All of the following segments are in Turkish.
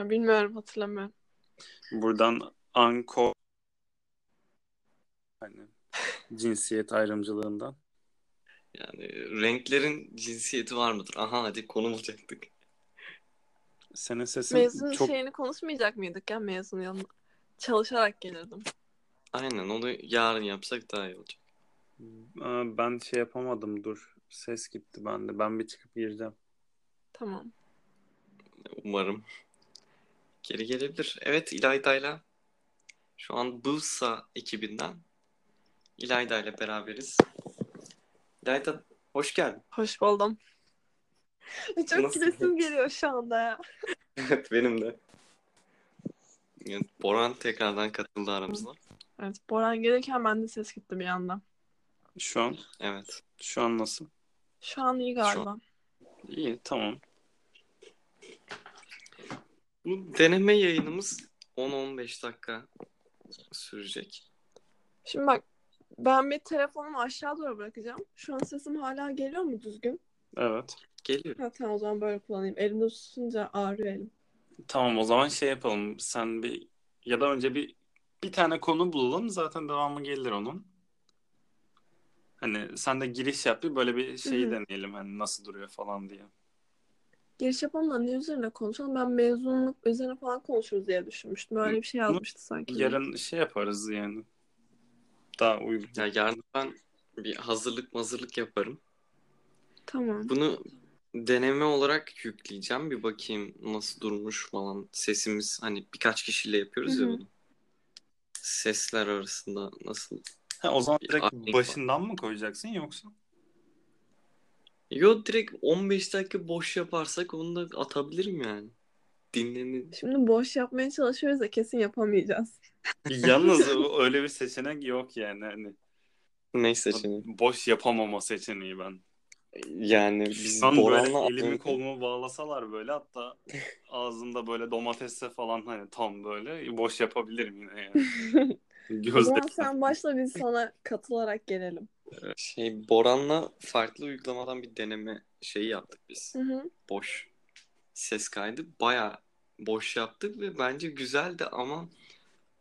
Bilmiyorum hatırlamıyorum. Buradan Anko hani cinsiyet ayrımcılığından. Yani renklerin cinsiyeti var mıdır? Aha hadi konu bulacaktık. Senin sesin Mezun çok şeyini konuşmayacak mıydık ya mezun yanına? Çalışarak gelirdim. Aynen onu yarın yapsak daha iyi olacak. Aa, ben şey yapamadım dur. Ses gitti bende. Ben bir çıkıp gireceğim. Tamam. Umarım. Geri gelebilir. Evet İlayda'yla şu an Bursa ekibinden İlayda ile beraberiz. İlayda hoş geldin. Hoş buldum. Çok Nasıl? gülesim geliyor şu anda ya. Evet benim de. Evet, Boran tekrardan katıldı aramıza. Evet Boran gelirken bende ses gitti bir anda. Şu an Evet. şu an nasıl? Şu an iyi galiba. İyi tamam. Bu deneme yayınımız 10-15 dakika sürecek. Şimdi bak ben bir telefonumu aşağı doğru bırakacağım. Şu an sesim hala geliyor mu düzgün? Evet. Geliyor. Ha tamam o zaman böyle kullanayım. Elimde tutunca ağrıyor elim. Tamam o zaman şey yapalım. Sen bir ya da önce bir bir tane konu bulalım. Zaten devamı gelir onun. Hani sen de giriş yap bir böyle bir şey Hı hı. deneyelim hani nasıl duruyor falan diye. Giriş yapalım da ne üzerine konuşalım? Ben mezunluk üzerine falan konuşuruz diye düşünmüştüm. Öyle bir şey yazmıştı sanki. Yarın şey yaparız yani. Daha uygun. Ya yarın ben bir hazırlık mazırlık yaparım. Tamam. Bunu deneme olarak yükleyeceğim. Bir bakayım nasıl durmuş falan. Sesimiz hani birkaç kişiyle yapıyoruz ya Hı hı. bunu. Sesler arasında nasıl? Ha, o zaman direkt aknik var. başından mı koyacaksın yoksa? Yo direkt 15 dakika boş yaparsak onu da atabilirim yani. Dinleni. Şimdi boş yapmaya çalışıyoruz da kesin yapamayacağız. Yalnız öyle bir seçenek yok yani. Hani Ne seçeneği? boş yapamama seçeneği ben. Yani biz Şu an böyle Boran'la elimi kolumu bağlasalar böyle hatta ağzımda böyle domatesle falan hani tam böyle boş yapabilirim yine yani. O Gözde. zaman sen başla biz sana katılarak gelelim. Şey Boran'la farklı uygulamadan bir deneme şeyi yaptık biz. Hı hı. Boş ses kaydı. Baya boş yaptık ve bence güzeldi ama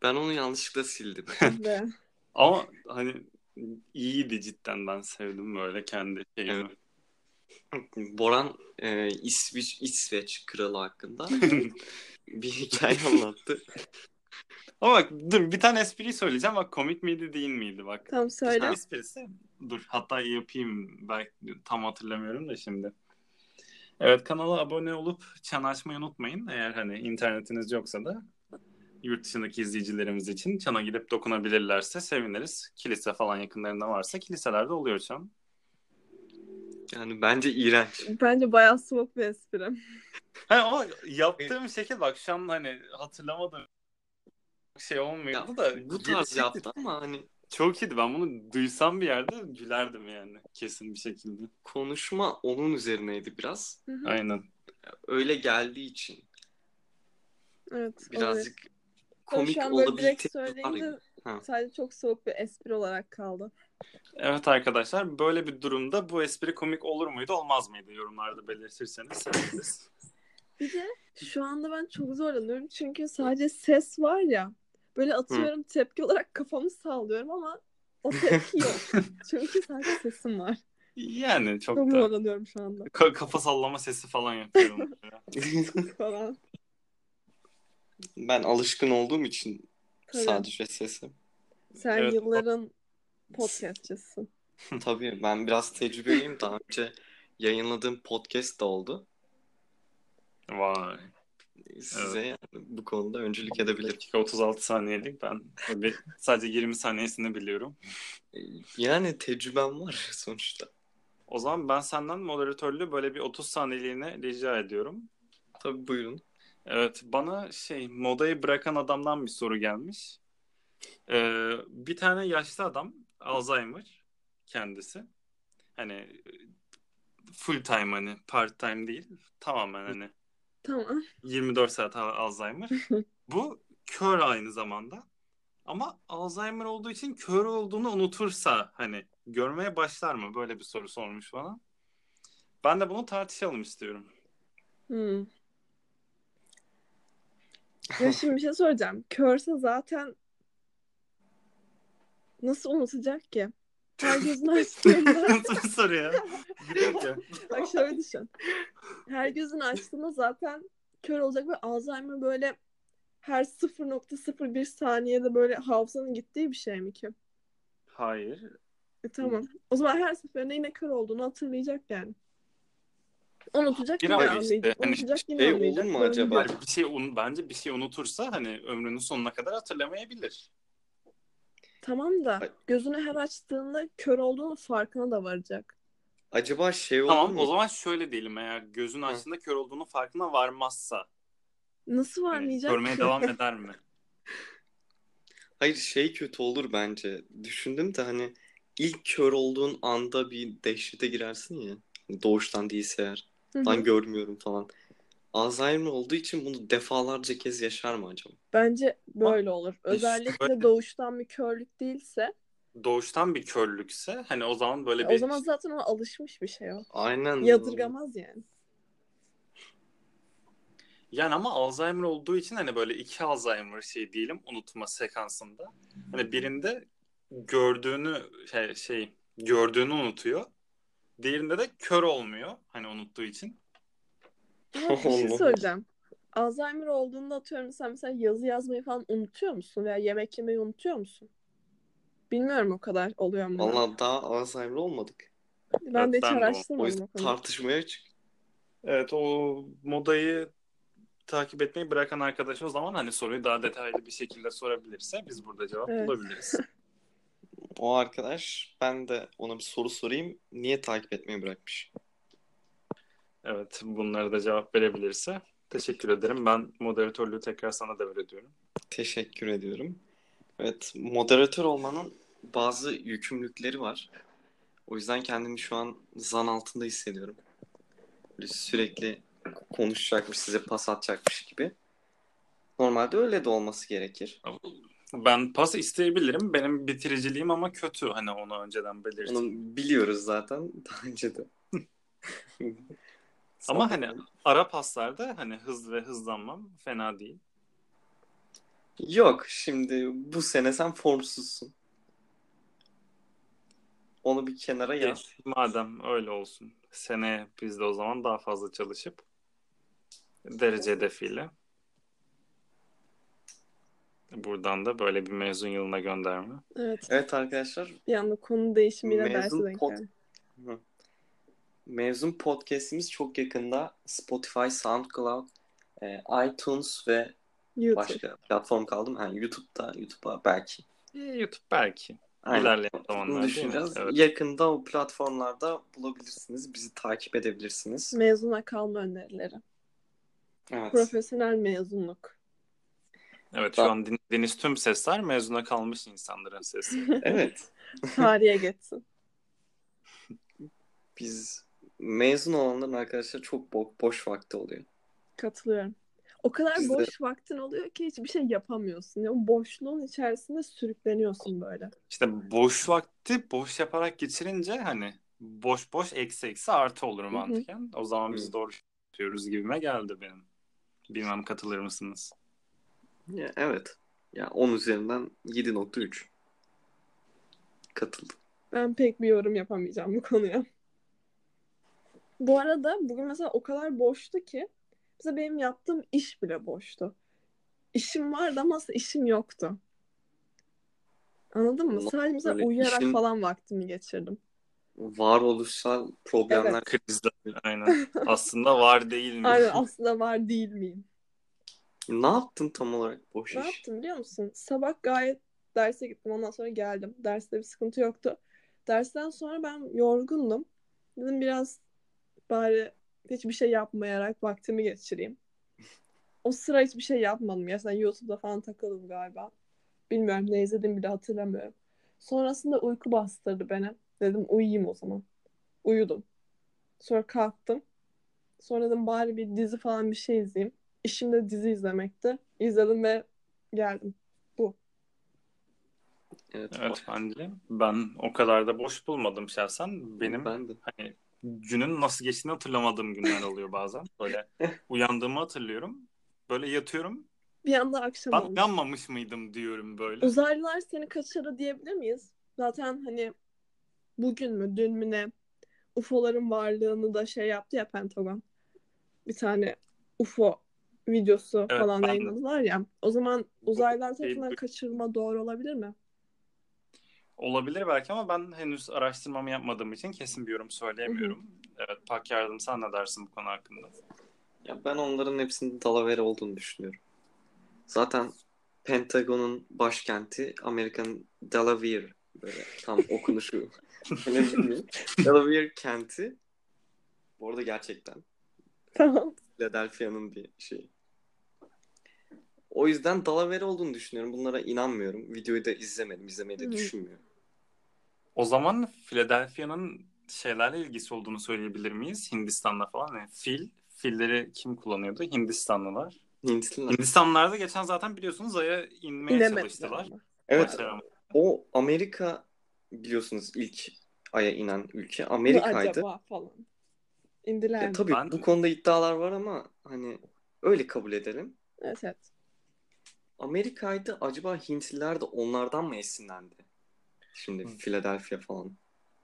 ben onu yanlışlıkla sildim. Ama hani iyiydi cidden ben sevdim böyle kendi şeyimi. Evet. Boran e, İsviç, İsveç kralı hakkında bir hikaye anlattı. Ama bak dur bir tane espri söyleyeceğim bak komik miydi değil miydi bak. Tamam söyle. Esprisi. Dur hatta yapayım belki tam hatırlamıyorum da şimdi. Evet kanala abone olup çan açmayı unutmayın. Eğer hani internetiniz yoksa da yurt dışındaki izleyicilerimiz için çana gidip dokunabilirlerse seviniriz. Kilise falan yakınlarında varsa kiliselerde oluyor çan. Yani bence iğrenç. Bence bayağı soğuk bir espri. Ha, ama yaptığım şekil bak şu an hani hatırlamadım şey olmuyordu Ya, da bu tarz yaptı ama hani Çok iyiydi. Ben bunu duysam bir yerde gülerdim yani. Kesin bir şekilde. konuşma onun üzerineydi biraz. Hı hı. Aynen. Öyle geldiği için Evet. birazcık komik olabilir. direkt söyleyince Ha. sadece çok soğuk bir espri olarak kaldı. Evet arkadaşlar böyle bir durumda bu espri komik olur muydu olmaz mıydı yorumlarda belirtirseniz seviniriz. Bir de şu anda ben çok zorlanıyorum çünkü sadece ses var ya. Böyle atıyorum tepki olarak kafamı sallıyorum ama o tepki yok. çünkü sadece sesim var. yani çok Çok da zorlanıyorum şu anda ka- kafa sallama sesi falan yapıyorum. falan. ben alışkın olduğum için Tabii. sadece sesi. Sen Evet. yılların podcastçısın. Tabii ben biraz tecrübeliyim. Daha önce yayınladığım podcast da oldu. Vay. Size yani bu konuda öncülük edebilirim. Dakika 36 saniyelik ben sadece 20 saniyesini biliyorum. Yani tecrübem var sonuçta. O zaman ben senden moderatörlüğü böyle bir 30 saniyeliğine rica ediyorum. Tabii buyurun. Evet bana şey modayı bırakan adamdan bir soru gelmiş. Ee, bir tane yaşlı adam Alzheimer kendisi. Hani full time hani part time değil tamamen hani Tamam. 24 saat Al- Alzheimer. Bu kör aynı zamanda. Ama Alzheimer olduğu için kör olduğunu unutursa hani görmeye başlar mı? Böyle bir soru sormuş bana. Ben de bunu tartışalım istiyorum. Hmm. Ya şimdi bir şey soracağım. Körse zaten nasıl unutacak ki? Her gözünü açtığında Nasıl bir soru ya? Bak şöyle düşün. Her gözünü açtığında zaten kör olacak ve Alzheimer böyle her 0.01 saniyede böyle hafızanın gittiği bir şey mi ki? Hayır. E, tamam. O zaman her seferinde yine kör olduğunu hatırlayacak yani. Unutacak yine ay işte. anlayacak. Hani Unutacak yine şey olur anlayacak. mu Böyle acaba? bir şey un, bence bir şey unutursa hani ömrünün sonuna kadar hatırlamayabilir. Tamam da gözünü her açtığında kör olduğunu farkına da varacak. Acaba şey olur Tamam mu? o zaman şöyle diyelim eğer gözün açtığında kör olduğunu farkına varmazsa Nasıl hani varmayacak görmeye ki? devam eder mi? Hayır şey kötü olur bence. Düşündüm de hani ilk kör olduğun anda bir dehşete girersin ya. Doğuştan değilse eğer. Hı hı. Lan görmüyorum falan. Alzheimer olduğu için bunu defalarca kez yaşar mı acaba? Bence böyle olur. Özellikle böyle- doğuştan bir körlük değilse Doğuştan bir körlükse hani o zaman böyle o bir zaman zaten ona alışmış bir şey o. Aynen. Yadırgamaz yani. yani ama Alzheimer olduğu için hani böyle iki Alzheimer şey diyelim unutma sekansında. Hani birinde gördüğünü şey, şey gördüğünü unutuyor. Diğerinde de kör olmuyor hani unuttuğu için. Ama bir şey söyleyeceğim. Alzheimer olduğunda atıyorum sen mesela yazı yazmayı falan unutuyor musun? Veya yemek yemeyi unutuyor musun? Bilmiyorum o kadar oluyor mu? Allah daha Alzheimer olmadık. ben de hiç ben de o- O araştırmadım o yüzden konuyu. tartışmaya açık. Evet o modayı takip etmeyi bırakan arkadaş o zaman hani soruyu daha detaylı bir şekilde sorabilirse biz burada cevap Evet. bulabiliriz. O arkadaş ben de ona bir soru sorayım. Niye takip etmeyi bırakmış? Evet bunlara da cevap verebilirse teşekkür ederim. Ben moderatörlüğü tekrar sana devrediyorum. Teşekkür ediyorum. Evet, moderatör olmanın bazı yükümlülükleri var. O yüzden kendimi şu an zan altında hissediyorum. Böyle sürekli konuşacakmış, size pas atacakmış gibi. Normalde öyle de olması gerekir. Ben pas isteyebilirim. Benim bitiriciliğim ama kötü. Hani onu önceden belirttim. Onu biliyoruz zaten daha önce de. Ama hani ara paslarda hani hız ve hızlanmam fena değil. Yok, şimdi bu sene sen formsuzsun. Onu bir kenara yaz. Geç. Madem öyle olsun. Seneye biz de o zaman daha fazla çalışıp derece hedefiyle buradan da böyle bir mezun yılına gönderme. Evet. Evet arkadaşlar, Bir anda konu değişimiyle Mezun derse denk pod- geldi. Mezun podcast'imiz çok yakında Spotify, SoundCloud, e, iTunes ve YouTube. başka platform kaldı mı? Ha, YouTube'da, YouTube'a belki. Ee, YouTube belki. Aynen. İlerleyen zamanlarda düşüneceğiz. Evet. Yakında o platformlarda bulabilirsiniz. Bizi takip edebilirsiniz. Mezuna kalma önerileri. Evet. Profesyonel mezunluk. Evet şu an dinlediğiniz tüm sesler mezuna kalmış insanların sesi. Evet. Tarihe geçsin. Biz mezun olanların arkadaşlar çok bo- boş vakti oluyor. Katılıyorum. O kadar Biz de- boş vaktin oluyor ki hiçbir şey yapamıyorsun. Ya, o boşluğun içerisinde sürükleniyorsun böyle. İşte boş vakti boş yaparak geçirince hani boş boş eksi eksi artı olur mantıken. O zaman biz Hı. doğru yapıyoruz gibime geldi benim. Bilmem katılır mısınız? Ya, evet. Ya 10 üzerinden 7.3. Katıldım. Ben pek bir yorum yapamayacağım bu konuya. Bu arada bugün mesela o kadar boştu ki mesela benim yaptığım iş bile boştu. İşim vardı ama aslında işim yoktu. Anladın mı? Ama Sadece mesela uyuyarak işin- falan vaktimi geçirdim. Varoluşsal problemler Krizler aynen. Aslında var değil mi? Aynen aslında var değil miyim? Ne yaptın tam olarak boş Ne iş? yaptım biliyor musun? Sabah gayet derse gittim. Ondan sonra geldim. Derste bir sıkıntı yoktu. Dersten sonra ben yorgundum. Dedim biraz bari hiçbir şey yapmayarak vaktimi geçireyim. O sıra hiçbir şey yapmadım. Ya sen YouTube'da falan takıldım galiba. Bilmiyorum ne izlediğimi bile hatırlamıyorum. Sonrasında uyku bastırdı beni. Dedim uyuyayım o zaman. Uyudum. Sonra kalktım. Sonra dedim bari bir dizi falan bir şey izleyeyim. İşim de dizi izlemekti. İzledim ve geldim. Evet. Evet bence. Ben o kadar da boş bulmadım şahsen. Benim Ben de. hani günün nasıl geçtiğini hatırlamadığım günler oluyor bazen. Böyle uyandığımı hatırlıyorum. Böyle yatıyorum. Bir anda akşam Ben olmuş. yanmamış mıydım diyorum böyle. Uzaylılar seni kaçırdı diyebilir miyiz? Zaten hani bugün mü dün mü ne UFO'ların varlığını da şey yaptı ya Pentagon. Bir tane UFO videosu Evet, falan ben yayınladılar ya. O zaman uzaylılar Değil, tarafından kaçırılma doğru olabilir mi? Olabilir belki ama ben henüz araştırmamı yapmadığım için kesin bir yorum söyleyemiyorum. Evet, Pak Yardım sen ne dersin bu konu hakkında? Ya ben onların hepsinin Delaware olduğunu düşünüyorum. Zaten Pentagon'un başkenti Amerika'nın Delaware böyle tam okunuşu. Delaware kenti bu arada gerçekten Tamam. Philadelphia'nın bir şeyi. O yüzden Delaware olduğunu düşünüyorum. Bunlara inanmıyorum. Videoyu da izlemedim. İzlemeyi de düşünmüyorum. O zaman Philadelphia'nın şeylerle ilgisi olduğunu söyleyebilir miyiz? Hindistan'da falan. Yani fil, filleri kim kullanıyordu? Hindistanlılar. Hintliler. Hindistanlılar da geçen zaten biliyorsunuz Ay'a inmeye İnemediler çalıştılar. Evet. O Amerika biliyorsunuz ilk Ay'a inen ülke Bu Amerika'ydı. acaba falan. İndiler Ya mi? tabii Ben- bu konuda iddialar var ama hani öyle kabul edelim. Evet evet. Amerika'ydı acaba Hintliler de onlardan mı esinlendi? Şimdi Hı. Philadelphia falan.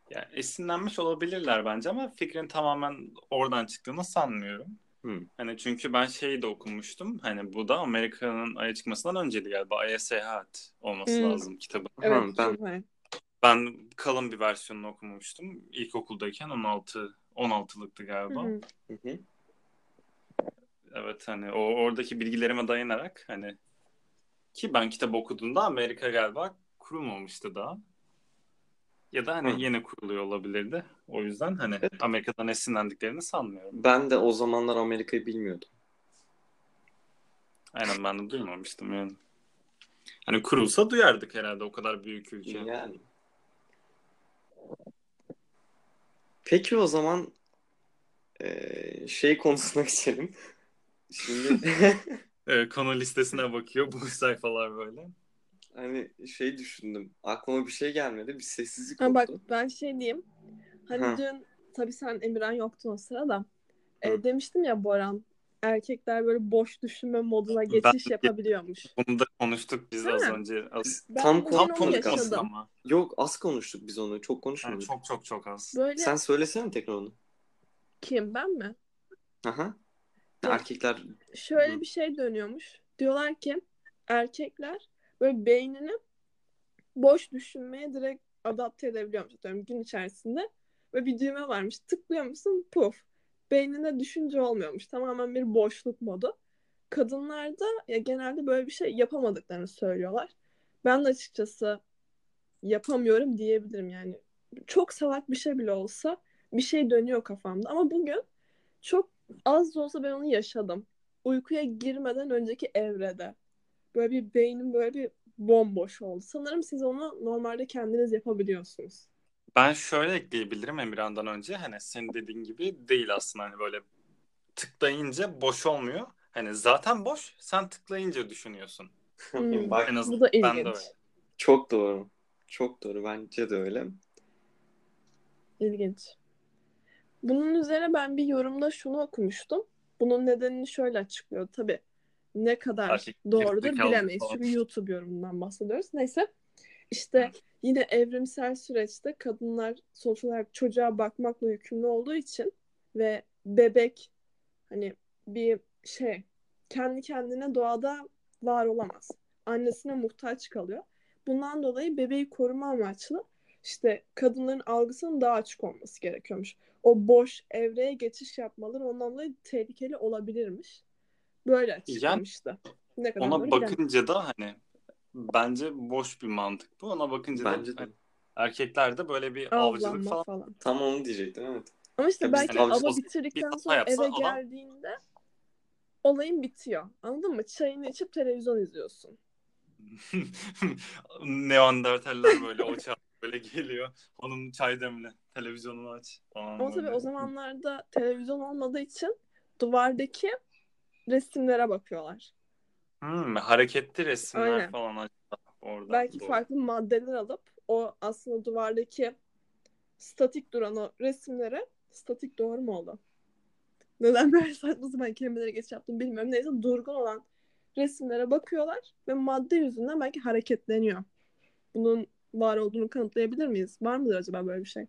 Yani esinlenmiş olabilirler bence ama fikrin tamamen oradan çıktığını sanmıyorum. Hı. Hani çünkü ben şeyi de okumuştum. Hani bu da Amerika'nın Ay'a çıkmasından önceydi galiba. Ay'a seyahat olması Hmm. lazım kitabın. Evet. Ha, ben evet. Ben kalın bir versiyonunu okumuştum. İlkokuldayken 16 16'lıktı galiba. Hı hı. Evet hani o oradaki bilgilerime dayanarak hani ki ben kitap okuduğumda Amerika galiba kurulmamıştı daha. Ya da hani Hı. yeni kuruluyor olabilirdi. O yüzden hani Evet. Amerika'dan esinlendiklerini sanmıyorum. ben de o zamanlar Amerika'yı bilmiyordum. Aynen ben de duymamıştım yani. Hani kurulsa duyardık herhalde o kadar büyük ülke. Yani. Peki o zaman şey konusuna geçelim. Şimdi Ee, konu listesine bakıyor bu sayfalar böyle. hani şey düşündüm. Aklıma bir şey gelmedi. Bir sessizlik Ha bak oldu. ben şey diyeyim. Hani Ha. dün tabii sen Emirhan yoktun o sırada. E, demiştim ya Boran erkekler böyle boş düşünme moduna geçiş Ben- yapabiliyormuş. Bunu da konuştuk biz Değil az mi? önce. Az, Ben Tam tam konuşmasın yaşadım. ama. Yok az konuştuk biz onu. Çok Yani konuşmadık. çok çok çok az. Böyle Sen söylesene tekrar onu. kim ben mi? Aha. Erkekler Şöyle Hı. bir şey dönüyormuş. Diyorlar ki erkekler böyle beynini boş düşünmeye direkt adapte edebiliyormuş. Atıyorum gün içerisinde ve bir düğme varmış. Tıklıyor musun? Puf. Beyninde düşünce olmuyormuş. Tamamen bir boşluk modu. Kadınlarda ya genelde böyle bir şey yapamadıklarını söylüyorlar. Ben de açıkçası yapamıyorum diyebilirim yani. Çok salak bir şey bile olsa bir şey dönüyor kafamda. Ama bugün çok az da olsa ben onu yaşadım. Uykuya girmeden önceki evrede. Böyle bir beynim böyle bir bomboş oldu. Sanırım siz onu normalde kendiniz yapabiliyorsunuz. Ben şöyle ekleyebilirim Emirhan'dan önce. Hani senin dediğin gibi değil aslında hani böyle tıklayınca boş olmuyor. Hani zaten boş, sen tıklayınca düşünüyorsun. Hmm. bak En Bu azından da ben de öyle. çok doğru. Çok doğru. Bence de öyle. İlginç. Bunun üzerine ben bir yorumda şunu okumuştum. Bunun nedenini şöyle açıklıyor. Tabii ne kadar Erkek doğrudur bilemeyiz. Çünkü YouTube yorumundan bahsediyoruz. Neyse. İşte yine evrimsel süreçte kadınlar sonuç olarak çocuğa bakmakla yükümlü olduğu için ve bebek hani bir şey kendi kendine doğada var olamaz. Annesine muhtaç kalıyor. Bundan dolayı bebeği koruma amaçlı işte kadınların algısının daha açık olması gerekiyormuş. O boş evreye geçiş yapmaları ondan dolayı tehlikeli olabilirmiş. Böyle açıklamıştı. ne kadar Ona bakınca da hani bence boş bir mantık bu. Ona bakınca Bence da de. hani erkeklerde böyle bir avcılık Avlanma falan. falan. Tam onu diyecektim evet. Ama işte Ya belki avcı ava bitirdikten sonra yapsa eve adam- geldiğinde olayın bitiyor. Anladın mı? Çayını içip televizyon izliyorsun. Neandertaller böyle o çağ böyle geliyor. Onun çay demle. Televizyonunu aç falan Ama tabii o zamanlarda televizyon olmadığı için duvardaki resimlere bakıyorlar. Hmm, hareketli resimler Aynen. falan acaba orada. Belki Doğru. farklı maddeler alıp o aslında duvardaki statik duran o resimlere statik doğru mu oldu? Neden böyle saçma sapan kelimelere geç yaptım bilmiyorum. Neyse durgun olan resimlere bakıyorlar ve madde yüzünden belki hareketleniyor. Bunun var olduğunu kanıtlayabilir miyiz? Var mıdır acaba böyle bir şey?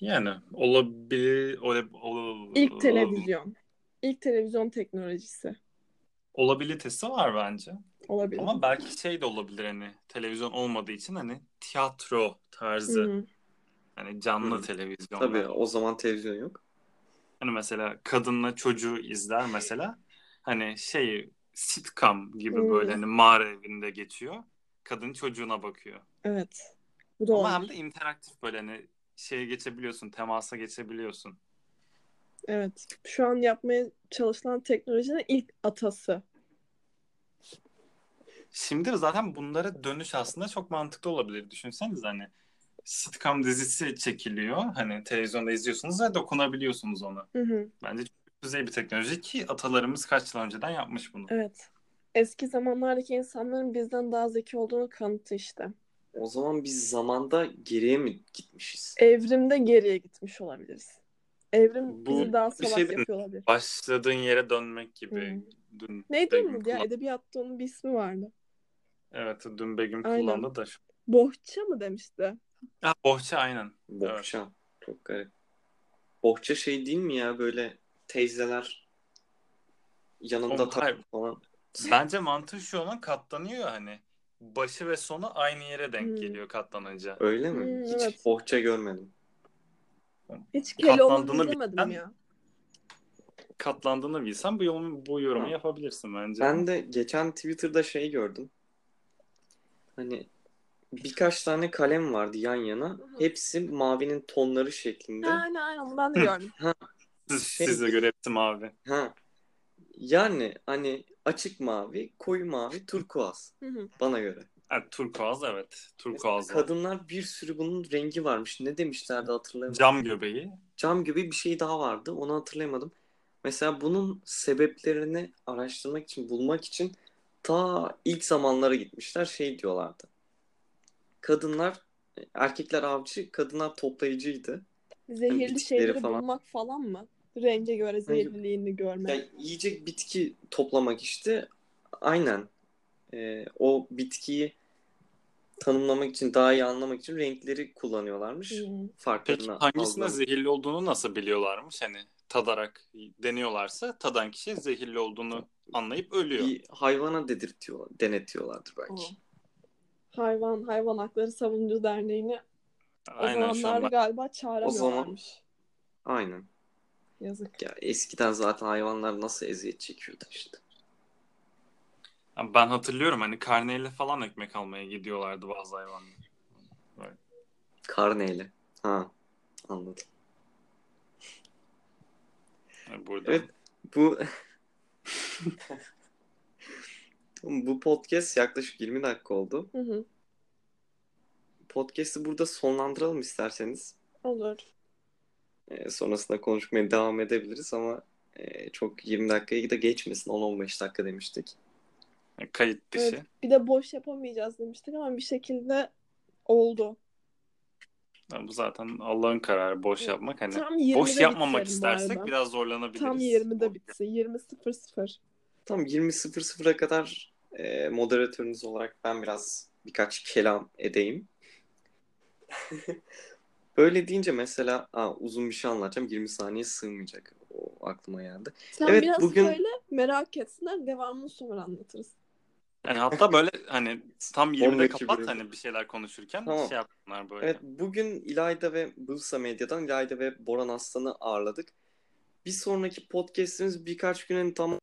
Yani olabilir, olab, ol, İlk televizyon. İlk televizyon teknolojisi olabilitesi var bence. olabilir. Ama belki şey de olabilir hani televizyon olmadığı için hani tiyatro tarzı Hı hı. hani canlı Hı. televizyon. Tabii o zaman televizyon yok. Hani mesela kadınla çocuğu izler mesela. Hani şey sitcom gibi Hmm. böyle hani mağara evinde geçiyor. Kadın çocuğuna bakıyor. Evet. Bu da Ama hem de interaktif böyle hani şeye geçebiliyorsun, temasa geçebiliyorsun. Evet. Şu an yapmaya çalışılan teknolojinin ilk atası. Şimdi zaten bunlara dönüş aslında çok mantıklı olabilir. Düşünseniz hani sitcom dizisi çekiliyor. Hani televizyonda izliyorsunuz ve dokunabiliyorsunuz ona. Hı hı. Bence çok güzel bir teknoloji ki atalarımız kaç yıl önceden yapmış bunu. Evet. Eski zamanlardaki insanların bizden daha zeki olduğunu kanıtı işte. O zaman biz zamanda geriye mi gitmişiz? Evrimde geriye gitmiş olabiliriz. Evrim Bu bizi daha bir salak şey değil mi? yapıyor olabilir. Başladığın yere dönmek gibi. Dün Neydi Begüm ya? kullan- Edebiyatta onun bir ismi vardı. Evet dün Begüm Aynen. kullandı da. Bohça mı demişti? Ha, bohça aynen. Bohça. Çok garip. Bohça şey değil mi ya böyle teyzeler yanında tak falan. Bence mantığı şu olan katlanıyor hani. Başı ve sonu aynı yere denk Hmm. geliyor katlanınca. Öyle mi? Hmm, Hiç evet. bohça görmedim. Hiç Keloğlan'ı bilsen- ya. Katlandığını bilsen bu, yorum, bu yorumu Ha. yapabilirsin bence. Ben de geçen Twitter'da şey gördüm. Hani birkaç tane kalem vardı yan yana. Hepsi mavinin tonları şeklinde. Aynen aynen ben de gördüm. Siz, şey- size göre hepsi mavi. Ha. Yani hani açık mavi, koyu mavi, turkuaz Hı hı. bana göre. Ha, turkuaz evet. Turkuaz. Kadınlar bir sürü bunun rengi varmış. Ne demişlerdi hatırlayamadım. Cam göbeği. Cam gibi bir şey daha vardı. Onu hatırlayamadım. Mesela bunun sebeplerini araştırmak için, bulmak için ta ilk zamanlara gitmişler. Şey diyorlardı. Kadınlar, erkekler avcı, kadınlar toplayıcıydı. Zehirli bitkileri şeyleri falan. bulmak falan mı? Renge göre zehirliliğini görmek. Yani yiyecek bitki toplamak işte. Aynen. Ee, o bitkiyi tanımlamak için, daha iyi anlamak için renkleri kullanıyorlarmış. Hı. Peki Farklarını hangisine algılamak. zehirli olduğunu nasıl biliyorlarmış? Hani tadarak deniyorlarsa tadan kişi zehirli olduğunu anlayıp ölüyor. Bir hayvana dedirtiyor, denetiyorlardır belki. O. Hayvan Hayvan Hakları Savunucu Derneği'ni o Aynen an galiba çağıramıyorlarmış. Aynen. Yazık. Ya eskiden zaten hayvanlar nasıl eziyet çekiyordu işte. ben, hatırlıyorum hani karneyle falan ekmek almaya gidiyorlardı bazı hayvanlar. Karneyle. Ha, anladım. Burada Evet. Bu bu podcast yaklaşık 20 dakika oldu. Hı hı. Podcast'ı burada sonlandıralım isterseniz. Olur. Ee, sonrasında konuşmaya devam edebiliriz ama e, çok 20 dakikayı da geçmesin. 10-15 dakika demiştik. kayıt dışı. Evet. Bir de boş yapamayacağız demiştik ama bir şekilde oldu. Yani bu zaten Allah'ın kararı boş Evet. yapmak. Hani Tam 20'de boş yapmamak istersek biraz zorlanabiliriz. Tam 20'de bitsin. 20.00. Tam 20.00'a kadar e, moderatörünüz olarak ben biraz birkaç kelam edeyim. Böyle deyince mesela aa, uzun bir şey anlatacağım. 20 saniye sığmayacak. O aklıma geldi. Sen Evet, biraz bugün- söyle merak etsinler devamını sonra anlatırız. Yani hatta böyle hani tam 20'de 15 kapat bölüm. hani bir şeyler konuşurken Tamam. şey yapsınlar böyle. Evet bugün İlayda ve Bursa Medya'dan İlayda ve Boran Aslan'ı ağırladık. Bir sonraki podcast'imiz birkaç günün tam